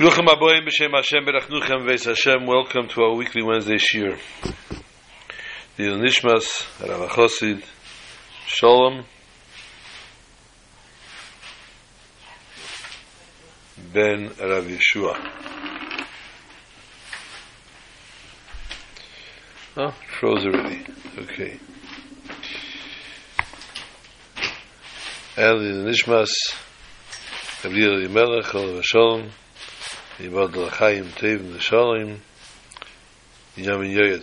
Welcome to our weekly Wednesday Shiur. The Nishmas Rav Chosid Shalom Ben Rav Yeshua. Oh, froze already. Okay. El Nishmas Gabriel Yimelech Olav Shalom יבוד לחיים טייב נשאלים ים יויד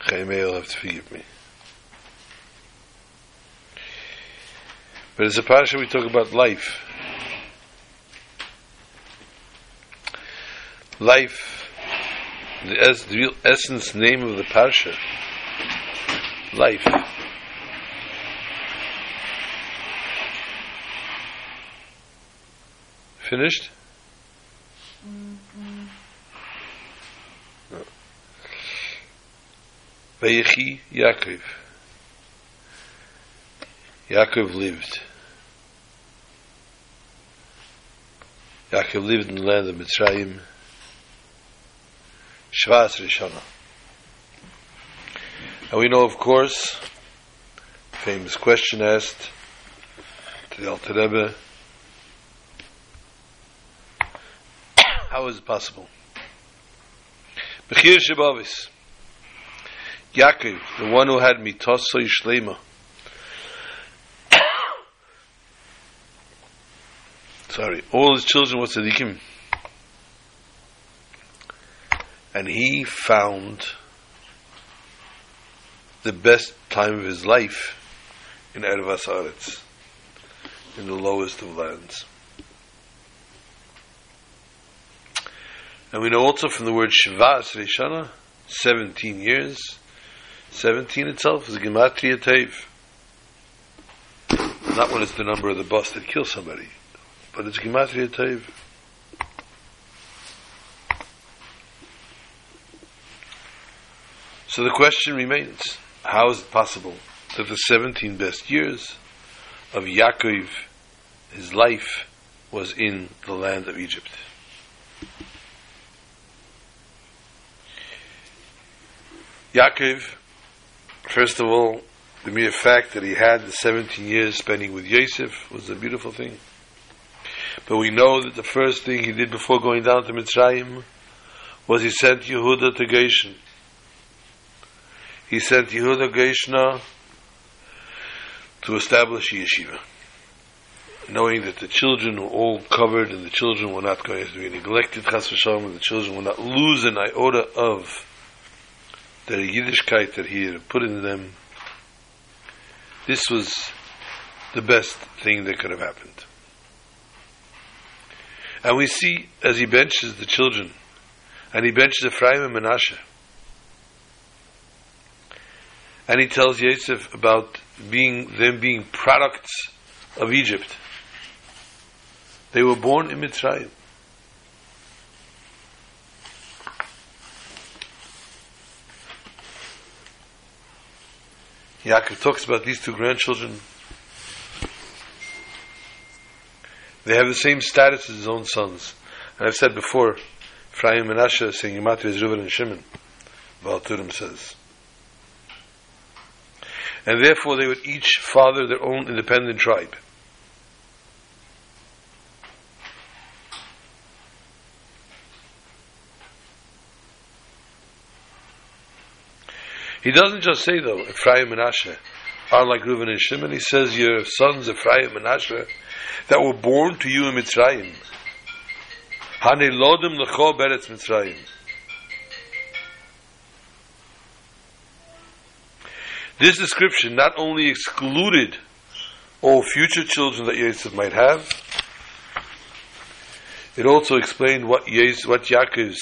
Chaim will have to forgive me. But it's a parasha we talk about life. Life, the, es- the real essence name of the parasha life. Finished? Vayechi Yaakov. Yaakov lived. Yaakov lived in the land of Mitzrayim. Shvas Rishonah. And we know, of course, famous question asked to the Alter Rebbe, how is it possible? Bechir Shabavis, Yaakov, the one who had mitoso Shlema, sorry, all his children were tzaddikim, and he found the best time of his life in Ervas Aretz, in the lowest of lands. And we know also from the word Shvas Rishana, 17 years, 17 itself is Gematria Tev. Not when it's the number of the bus that kills somebody, but it's Gematria Tev. So the question remains, how is it possible that the 17 best years of Yaakov, his life, was in the land of Egypt? Yaakov, first of all, the mere fact that he had the 17 years spending with Yosef was a beautiful thing. But we know that the first thing he did before going down to Mitzrayim was he sent Yehuda to Goshen he sent Yehuda Geishna to establish a yeshiva, knowing that the children were all covered and the children were not going to be neglected, chas v'shalom, and the children would not lose an iota of the Yiddishkeit that he had put in them. This was the best thing that could have happened. And we see as he benches the children, and he benches Ephraim and Menashe, and he tells Yosef about being them being products of Egypt. They were born in Mitzrayim. Yaakov talks about these two grandchildren. They have the same status as his own sons. And I've said before, Ephraim and Asher saying Yamatu is Reuben and Shimon. Baal HaTurim says and therefore they would each father their own independent tribe. He doesn't just say though, Ephraim and Asher are like Reuben and Shimon. He says your sons Ephraim and Asher that were born to you in Mitzrayim. Hanelodim lecho beretz Mitzrayim. This description not only excluded all future children that Yosef might have, it also explained what, Yosef, what Yaakov's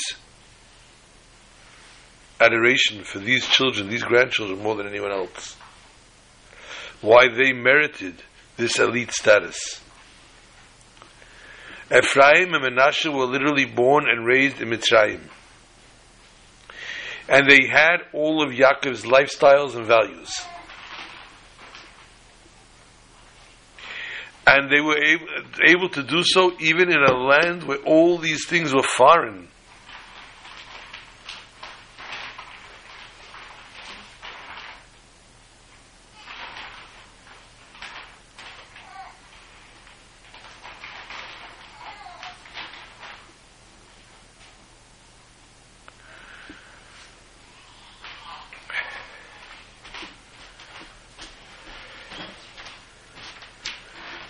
adoration for these children, these grandchildren, more than anyone else. Why they merited this elite status. Ephraim and Menashe were literally born and raised in Mitzrayim and they had all of Yaakov's lifestyles and values. And they were able, able to do so even in a land where all these things were foreign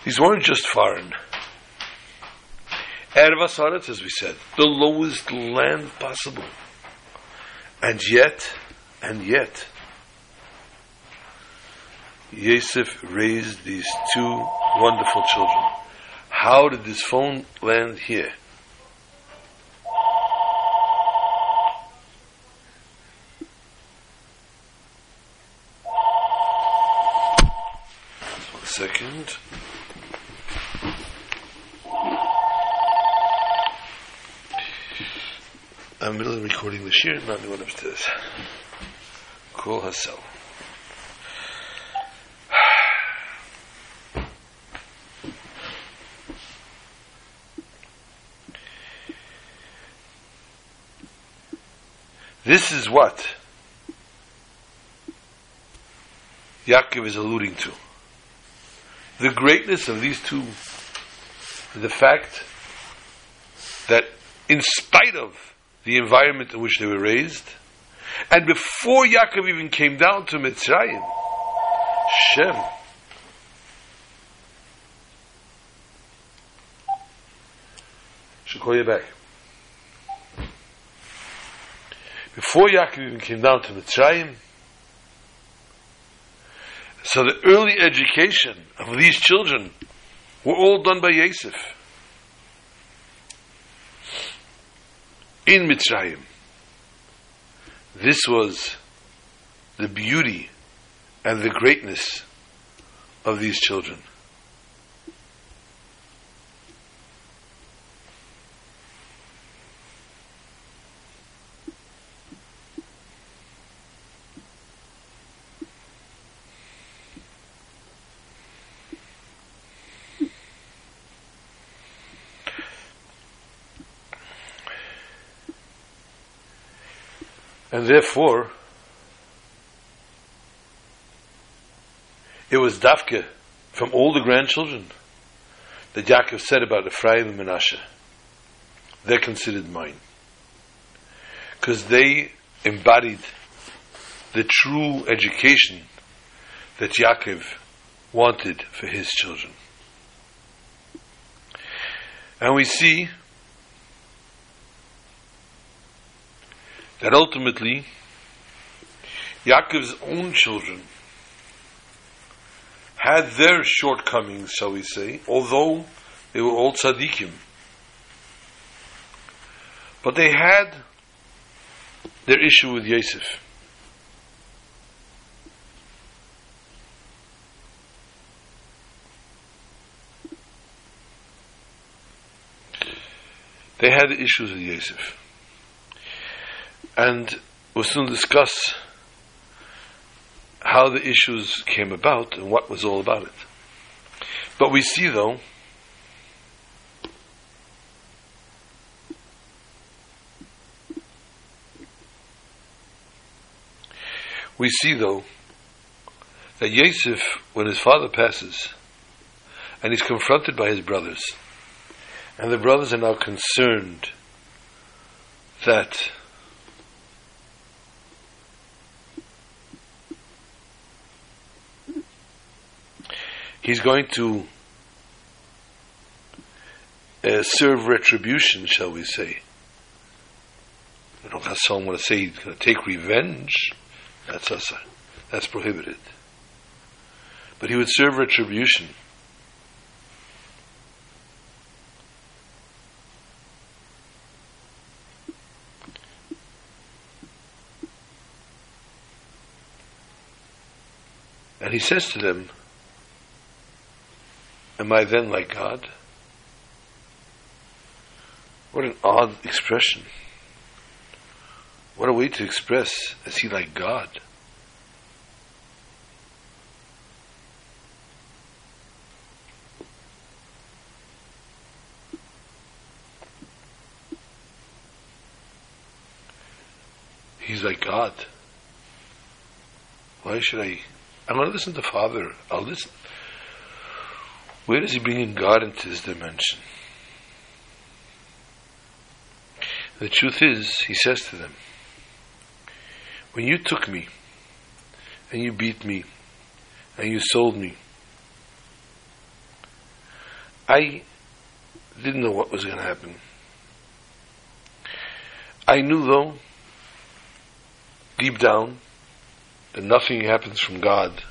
These weren't just foreign. Erev Asaretz, as we said, the lowest land possible. And yet, and yet, Yosef raised these two wonderful children. How did this phone land here? One second. I'm really shir, not one upstairs. Kol Hassel. This is what Yaakov is alluding to. The greatness of these two, the fact that in spite of the environment in which they were raised, and before Yaakov even came down to Mitzrayim, Shem should call you back. Before Yaakov even came down to Mitzrayim, so the early education of these children were all done by Yosef. In Mitzrayim. This was the beauty and the greatness of these children. And therefore, it was Dafke from all the grandchildren that Yaakov said about Ephraim and Menashe. They're considered mine. Because they embodied the true education that Yaakov wanted for his children. And we see that ultimately Yaakov's own children had their shortcomings, shall we say, although they were all tzaddikim. But they had their issue with Yosef. They had issues with Yosef. And we'll soon discuss how the issues came about and what was all about it. But we see, though, we see, though, that Yosef, when his father passes, and he's confronted by his brothers, and the brothers are now concerned that he's going to uh, serve retribution, shall we say. I don't have someone want to say he's going to take revenge. That's us. That's prohibited. But he would serve retribution. And he says to them, Am I then like God? What an odd expression. What a way to express, is he like God? He's like God. Why should I? I'm going to listen to Father. I'll listen. Where does he bring in God into this dimension? The truth is, he says to them, when you took me, and you beat me, and you sold me, I didn't know what was going to happen. I knew, though, deep down, that nothing happens from God.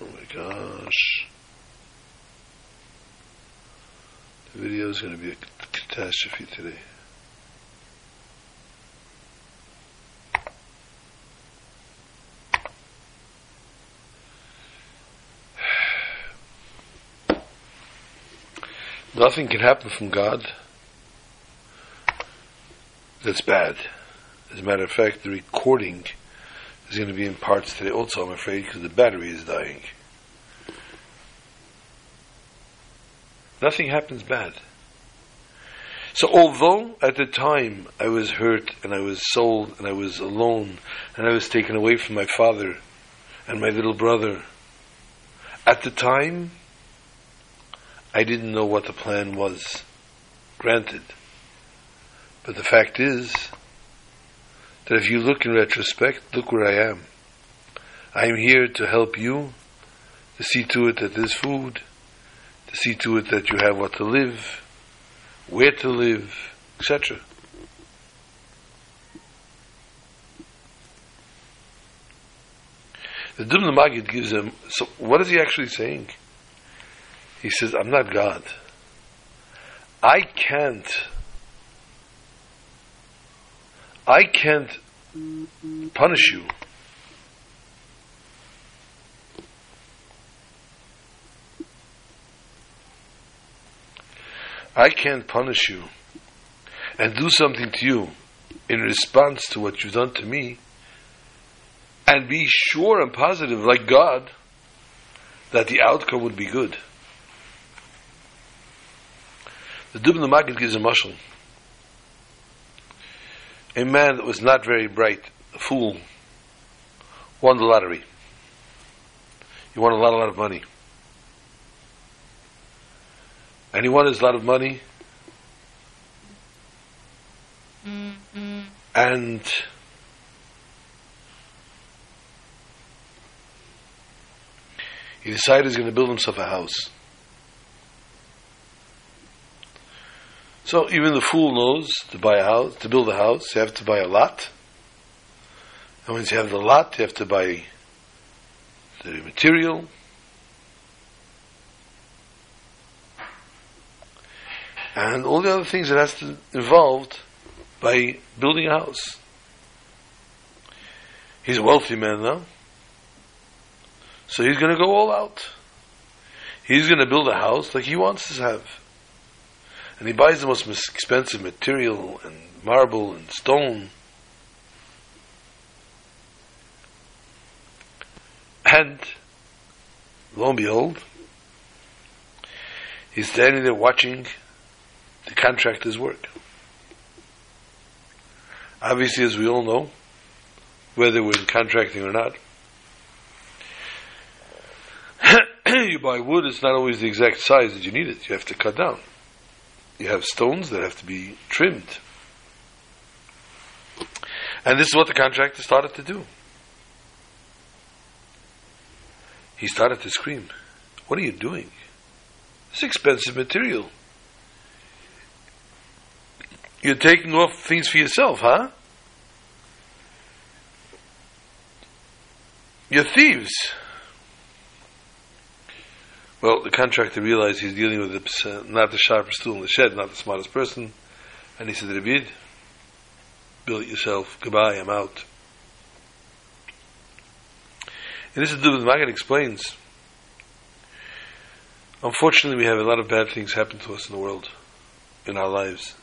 Oh my gosh. The video is going to be a catastrophe today. Nothing can happen from God that's bad. As a matter of fact, the recording is going to be in parts today also, I'm afraid, because the battery is dying. Nothing happens bad. So although at the time I was hurt and I was sold and I was alone and I was taken away from my father and my little brother, at the time I didn't know what the plan was. Granted. But the fact is that if you look in retrospect, look where I am. I am here to help you, to see to it that there's food, to see to it that you have what to live, where to live, etc. The Dubna Magid gives him, so what is he actually saying? He says, I'm not God. I can't, I can't punish you. I can't punish you and do something to you in response to what you've done to me and be sure and positive, like God, that the outcome would be good. The Dubna Magid gives a mashal. A man that was not very bright, a fool, won the lottery. He won a lot, a lot of money. And he won his lot of money. Mm-hmm. And he decided he's going to build himself a house. So even the fool knows to buy a house, to build a house, you have to buy a lot. And once you have the lot, you have to buy the material. And all the other things that has to involved by building a house. He's a wealthy man now. So he's going to go all out. He's going to build a house like he wants to have and he buys the most expensive material and marble and stone. And lo and behold, he's standing there watching the contractor's work. Obviously, as we all know, whether we're in contracting or not, you buy wood, it's not always the exact size that you need it. You have to cut down you have stones that have to be trimmed. And this is what the contractor started to do. He started to scream, What are you doing? It's expensive material. You're taking off things for yourself, huh? You're thieves. Well, the contractor realized he's dealing with the, uh, not the sharpest tool in the shed, not the smartest person, and he said, David, build it yourself. Goodbye, I'm out. And this is the Maggid explains. Unfortunately, we have a lot of bad things happen to us in the world, in our lives.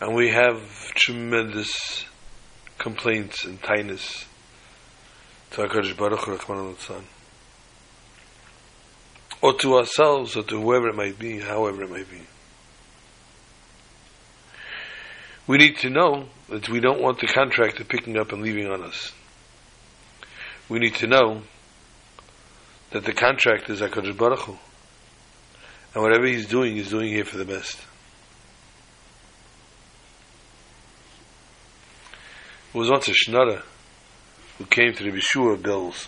And we have tremendous complaints and tightness to HaKadosh Baruch Hu, or to ourselves, or to whoever it might be, however it might be. We need to know that we don't want the contractor picking up and leaving on us. We need to know that the contractor is HaKadosh Baruch Hu. And whatever he's doing, he's doing here for the best. It was once a Shnara who came to the Bishur of Belz.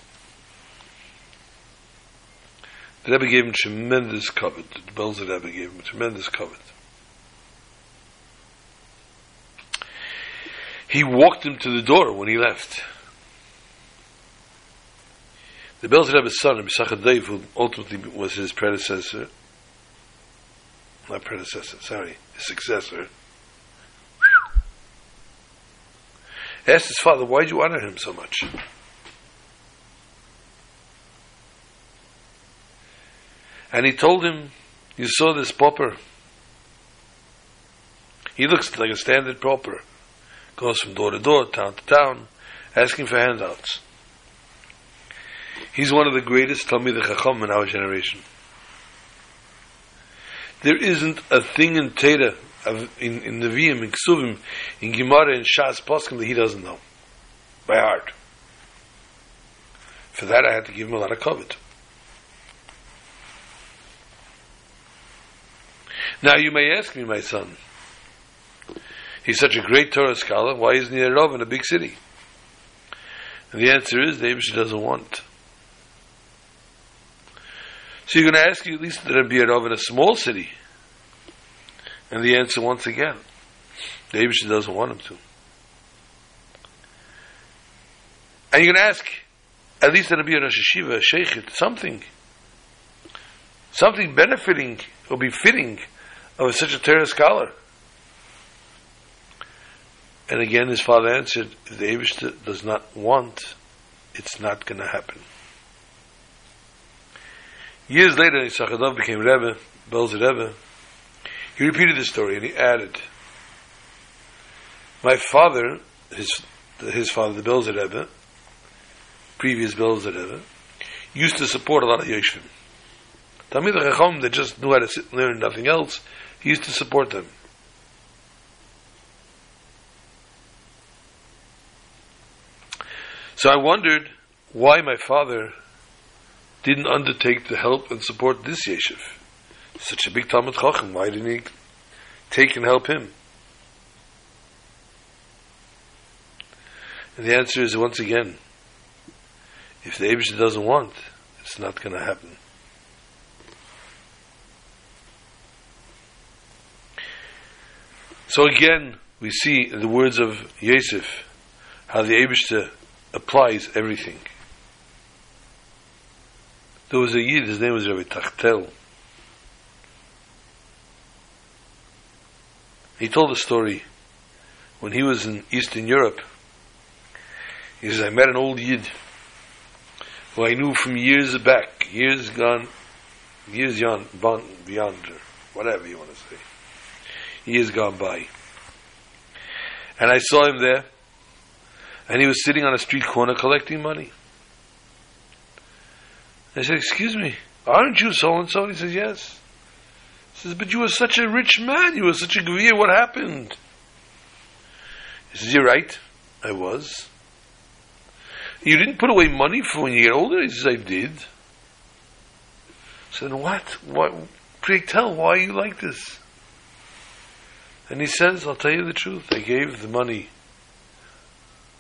The Rebbe gave him tremendous koved. The of Rebbe gave him tremendous koved. He walked him to the door when he left. The Belz Rebbe's son, Rabbi who ultimately was his predecessor, not predecessor, sorry, his successor, asked his father, why did you honor him so much? And he told him, you saw this pauper. He looks like a standard pauper goes from door to door, town to town, asking for handouts. He's one of the greatest Talmid Chacham in our generation. There isn't a thing in Teda, in, in Nevi'im, in Ksuvim, in Gemara, in Shas, Poskim that he doesn't know. By heart. For that I had to give him a lot of koved. Now you may ask me, my son, He's such a great Torah scholar. Why isn't he a Rav in a big city? And the answer is the Abish doesn't want. So you're going to ask you at least that be a Rav in a small city. And the answer once again, the Abish doesn't want him to. And you're going to ask, at least that be a Rosh Yeshiva, a Sheikh, something. Something benefiting or befitting was such a Torah scholar. And again, his father answered, if the Abishta does not want, it's not going to happen. Years later, Yitzchak became Rebbe, Belzer Rebbe. He repeated the story and he added, My father, his, his father, the Belzer Rebbe, previous Belzer Rebbe, used to support a lot of Yeshvim. Talmid Chacham, that just knew how to sit and learn nothing else, he used to support them. So I wondered why my father didn't undertake to help and support this yeshiv. Such a big Talmid Chacham, why didn't he take and help him? And the answer is once again, if the Abishah doesn't want, it's not going to happen. So again, we see in the words of Yosef how the Abishah applies everything. There was a Yid, his name was Rabbi Tachtel. He told a story when he was in Eastern Europe. He says, I met an old Yid who I knew from years back, years gone, years beyond, beyond, whatever you want to say. Years gone by. And I saw him there, and he was sitting on a street corner collecting money. I said, Excuse me, aren't you so and so? He says, Yes. He says, But you were such a rich man, you were such a gvir, what happened? He says, You're right, I was. You didn't put away money for when you get older? He says, I did. I said, What? What? Pray tell, why are you like this? And he says, I'll tell you the truth. I gave the money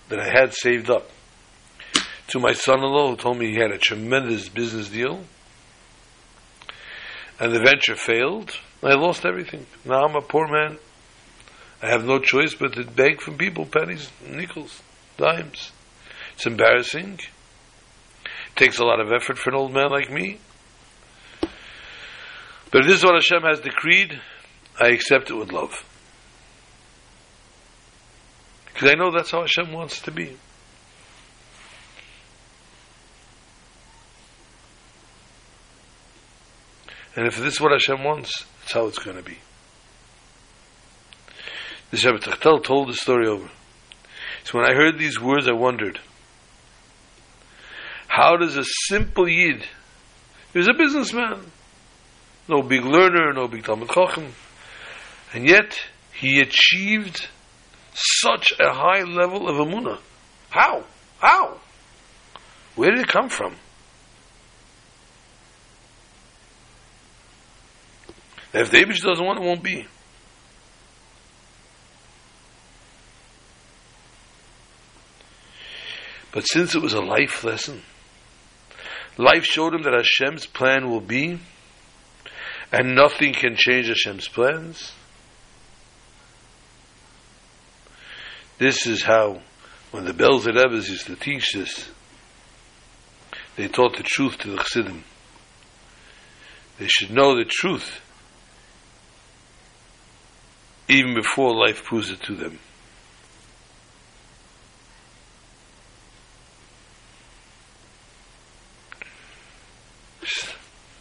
that I had saved up to my son-in-law who told me he had a tremendous business deal and the venture failed. I lost everything. Now I'm a poor man. I have no choice but to beg from people pennies, nickels, dimes. It's embarrassing. It takes a lot of effort for an old man like me. But if this is what Hashem has decreed, I accept it with love. Because I know that's how Hashem wants to be. And if this is what Hashem wants, that's how it's going to be. The Shabbat Tachtel told the story over. So when I heard these words, I wondered, how does a simple Yid, he was a businessman, no big learner, no big Talmid Chacham, and yet he achieved such a high level of emunah? How? How? Where did it come from? If the doesn't want it, won't be. But since it was a life lesson, life showed him that Hashem's plan will be, and nothing can change Hashem's plans. This is how, when the Belzer Rebbes used to teach this, they taught the truth to the Chassidim. They should know the truth even before life proves it to them.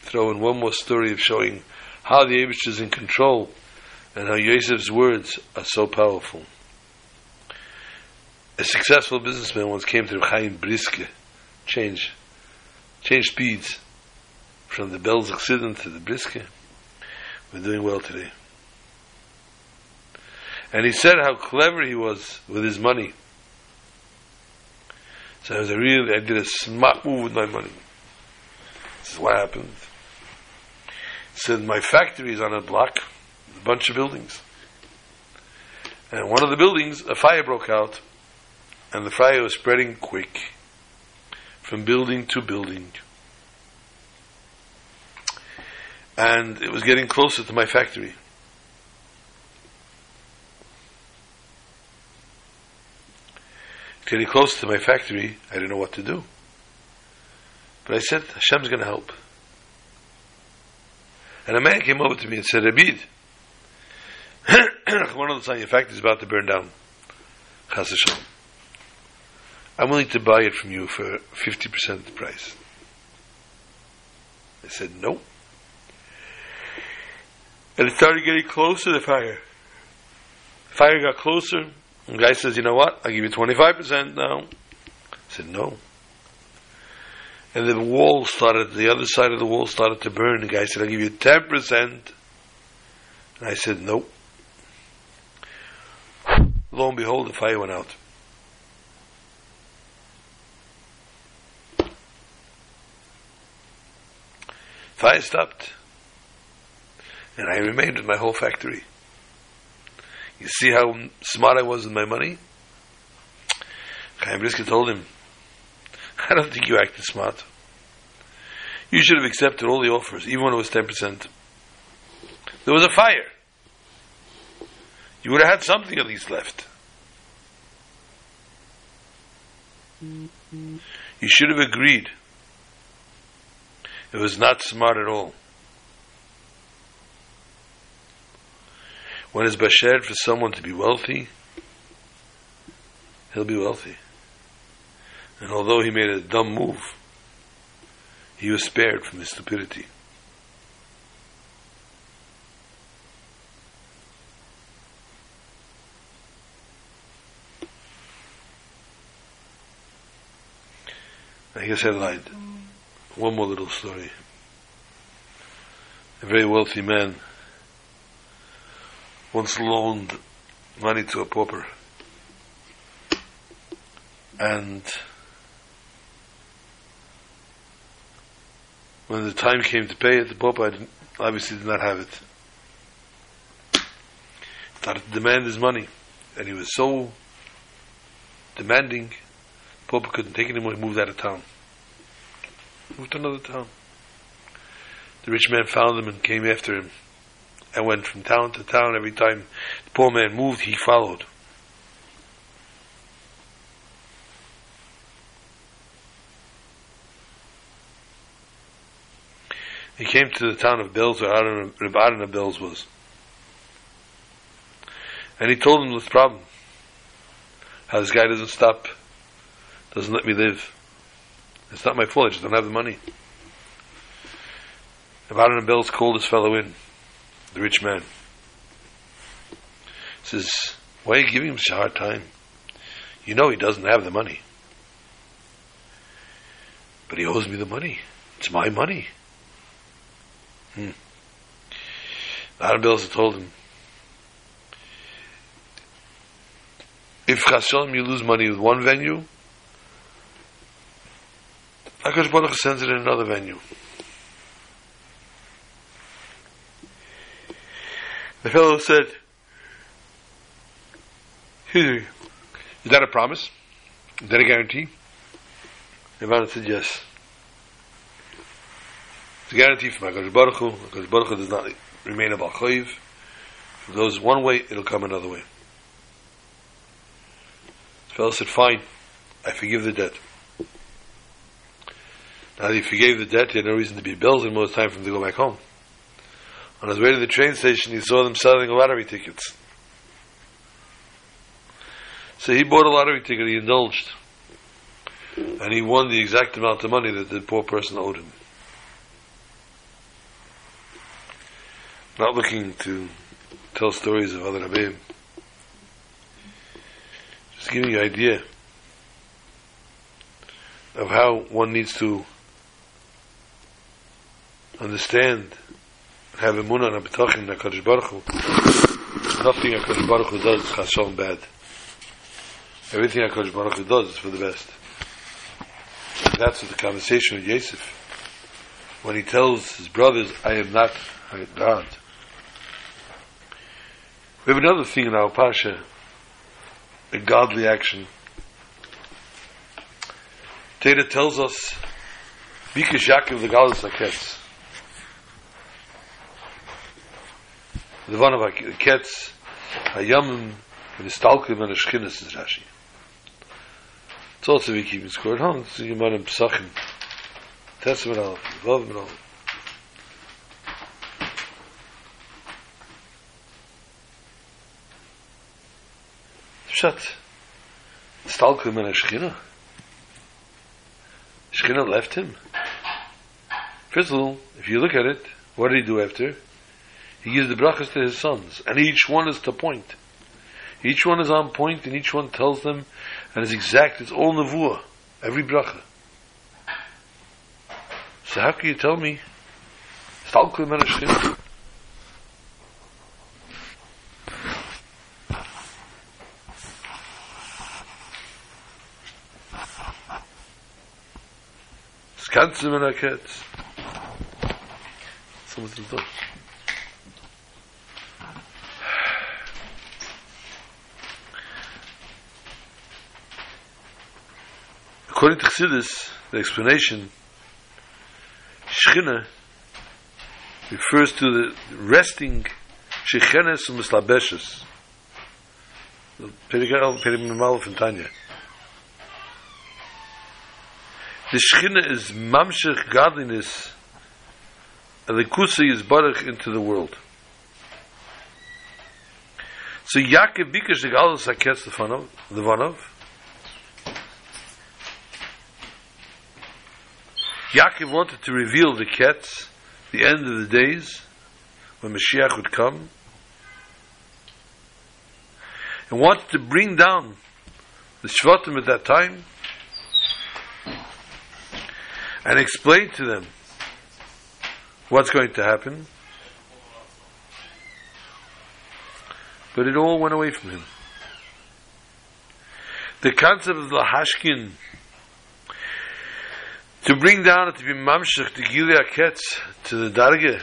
throw in one more story of showing how the Abish is in control and how Yosef's words are so powerful. A successful businessman once came to Chaim Brisker, change, change speeds from the Belz accident to the Briske. We're doing well today. And he said how clever he was with his money. So I was a real, I did a smart move with my money. This is what happened. said my factory is on a block, a bunch of buildings. And one of the buildings, a fire broke out, and the fire was spreading quick from building to building. And it was getting closer to my factory. Getting close to my factory, I didn't know what to do. But I said, Hashem's going to help. And a man came over to me and said, Abid, one of the time your factory is about to burn down. Chas I'm willing to buy it from you for 50% of the price. I said, no. And it started getting closer, to the fire. Fire got closer, the guy says, you know what, I'll give you 25% now. I said, no. And the wall started, the other side of the wall started to burn. The guy said, I'll give you 10%. And I said, no. Lo and behold, the fire went out. Fire stopped. And I remained with my whole factory. You see how smart I was with my money? Chaim Brisker told him, I don't think you acted smart. You should have accepted all the offers, even when it was 10%. There was a fire. You would have had something at least left. You should have agreed. It was not smart at all. When it's bashert for someone to be wealthy, he'll be wealthy. And although he made a dumb move, he was spared from his stupidity. I guess I lied. One more little story. A very wealthy man once loaned money to a pauper. And when the time came to pay it, the pauper obviously did not have it. Started to demand his money. And he was so demanding, the pauper couldn't take it anymore, he moved out of town. Moved to another town. The rich man found him and came after him and went from town to town every time the poor man moved, he followed. He came to the town of Belz, where Reb of Belz was. And he told him this problem. How this guy doesn't stop, doesn't let me live. It's not my fault, I just don't have the money. Reb Adon Belz called this fellow in the rich man. Says, why are you giving him such a hard time? You know he doesn't have the money. But he owes me the money. It's my money. Hmm. Adam Bills told him, if Chashem you lose money with one venue, Akash Baruch sends it in another venue. The fellow said, Is that a promise? Is that a guarantee? The man said, Yes. It's a guarantee from HaKadosh Baruch Hu. HaKadosh Baruch Hu does not remain a Balchoiv. If it goes one way, it'll come another way. The fellow said, Fine, I forgive the debt. Now that he forgave the debt, he had no reason to be and more time for him to go back home. On his way to the train station, he saw them selling lottery tickets. So he bought a lottery ticket, he indulged. And he won the exact amount of money that the poor person owed him. Not looking to tell stories of other Rabbeim. Just giving you an idea of how one needs to understand have a munah and a betachim in HaKadosh Baruch Hu. Nothing HaKadosh Baruch Hu does is chashon bad. Everything HaKadosh Baruch Hu does is for the best. And that's the conversation with Yosef. When he tells his brothers, I am not God. We have another thing in our Pasha, a godly action. Teda tells us, Bikash Yaakov the Galus Aketz. The one of the cats a yam in the stalkem and a schines is rashi it's also we keep scored hon so you might have psachim testament of love and all. Stalkem and a schina. Schina left him. First of all, if you look at it, what did he do after? He gives the brachas to his sons, and each one is to point. Each one is on point, and each one tells them, and it's exact, it's all nevuah, every bracha. So how can you tell me, Stalkli Menashchim? Skanzen Menaketz. Someone's done. According to Chassidus, the explanation, Shechina refers to the resting Shechenes and Mislabeshes. The Shechina is Mamshech godliness and the Kusi is Baruch into the world. So Yaakov Bikash the Galus Haketz the Vanov, Yaakov wanted to reveal the Ketz, the end of the days, when Mashiach would come, and wanted to bring down the Shvatim at that time and explain to them what's going to happen. But it all went away from him. The concept of the Hashkin to bring down to be mamshach the Gilead Ketz to the Darge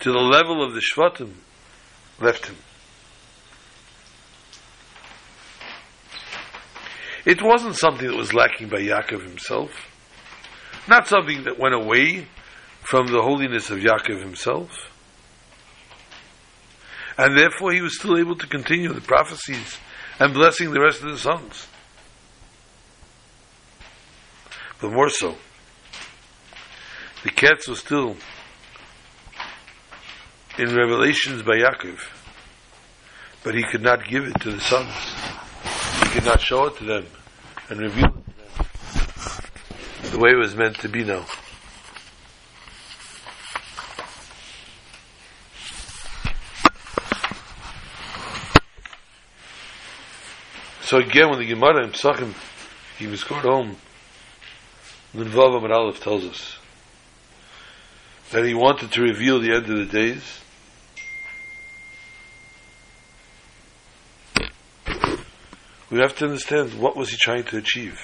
to the level of the Shvatim left him. It wasn't something that was lacking by Yaakov himself, not something that went away from the holiness of Yaakov himself. And therefore he was still able to continue the prophecies and blessing the rest of the sons. But more so. The cats were still in revelations by Yaakov, but he could not give it to the sons. He could not show it to them and reveal it to them the way it was meant to be now. So again, when the Gemara in Psachim, he was called home Minvav Amar Aleph tells us that he wanted to reveal the end of the days. We have to understand what was he trying to achieve.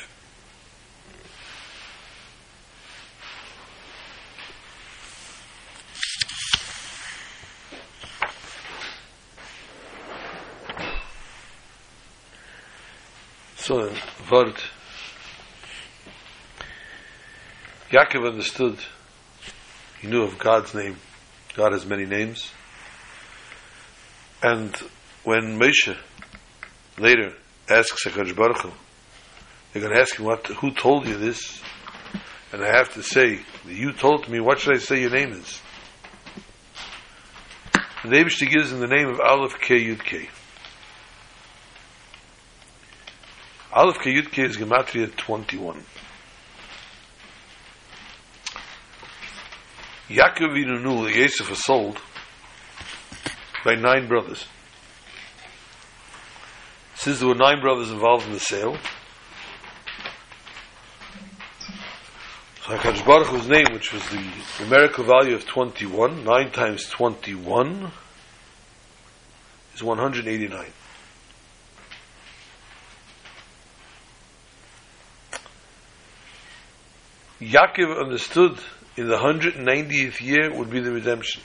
So, Vart. Yaakov understood. He knew of God's name. God has many names. And when Moshe later asks HaKadosh Baruch Hu, they're going to ask him, what, who told you this? And I have to say, you told me, what should I say your name is? And The Aibishter gives him the name of Aleph Hey Yud Hey. Aleph Hey Yud Hey is Gematria 21. Yaakov Avinu, Yosef was sold by nine brothers. Since there were nine brothers involved in the sale, HaKadosh Baruch Hu's name, which was the numerical value of 21, 9 times 21 is 189. Yaakov understood in the 190th year would be the redemption.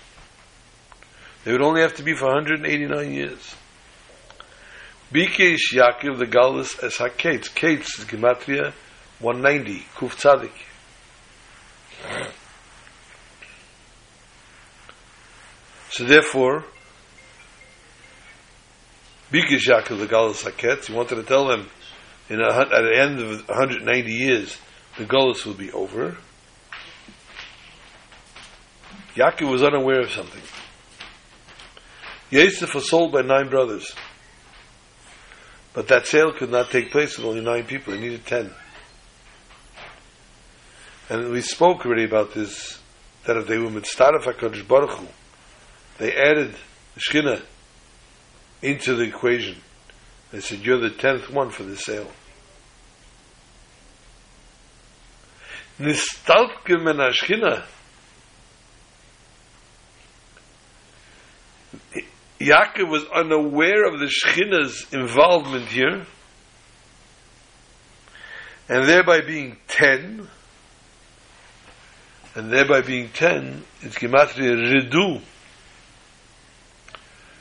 They would only have to be for 189 years. Bikesh Yaakov the Galus as HaKetz. Ketz is Gematria 190, Kuf Tzadik. So therefore, Bikesh Yaakov the Galus HaKetz, he wanted to tell them in a, at the end of 190 years, the Galus will be over. Yaakov was unaware of something. Yosef was sold by nine brothers. But that sale could not take place with only nine people. He needed ten. And we spoke already about this, that if they were mitzvah HaKadosh Baruch Hu, they added Shechina into the equation. They said, you're the tenth one for the sale. Nistalke men Shechina Yaakov was unaware of the Shechina's involvement here, and thereby being ten, and thereby being ten, it's Gematria Ridu.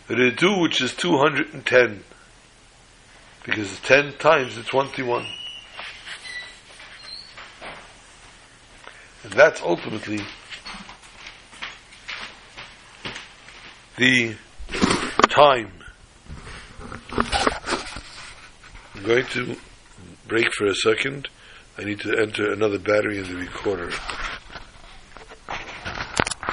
Ridu, which is 210, because 10 times the 21. And that's ultimately the time. I'm going to break for a second. I need to enter another battery in the recorder.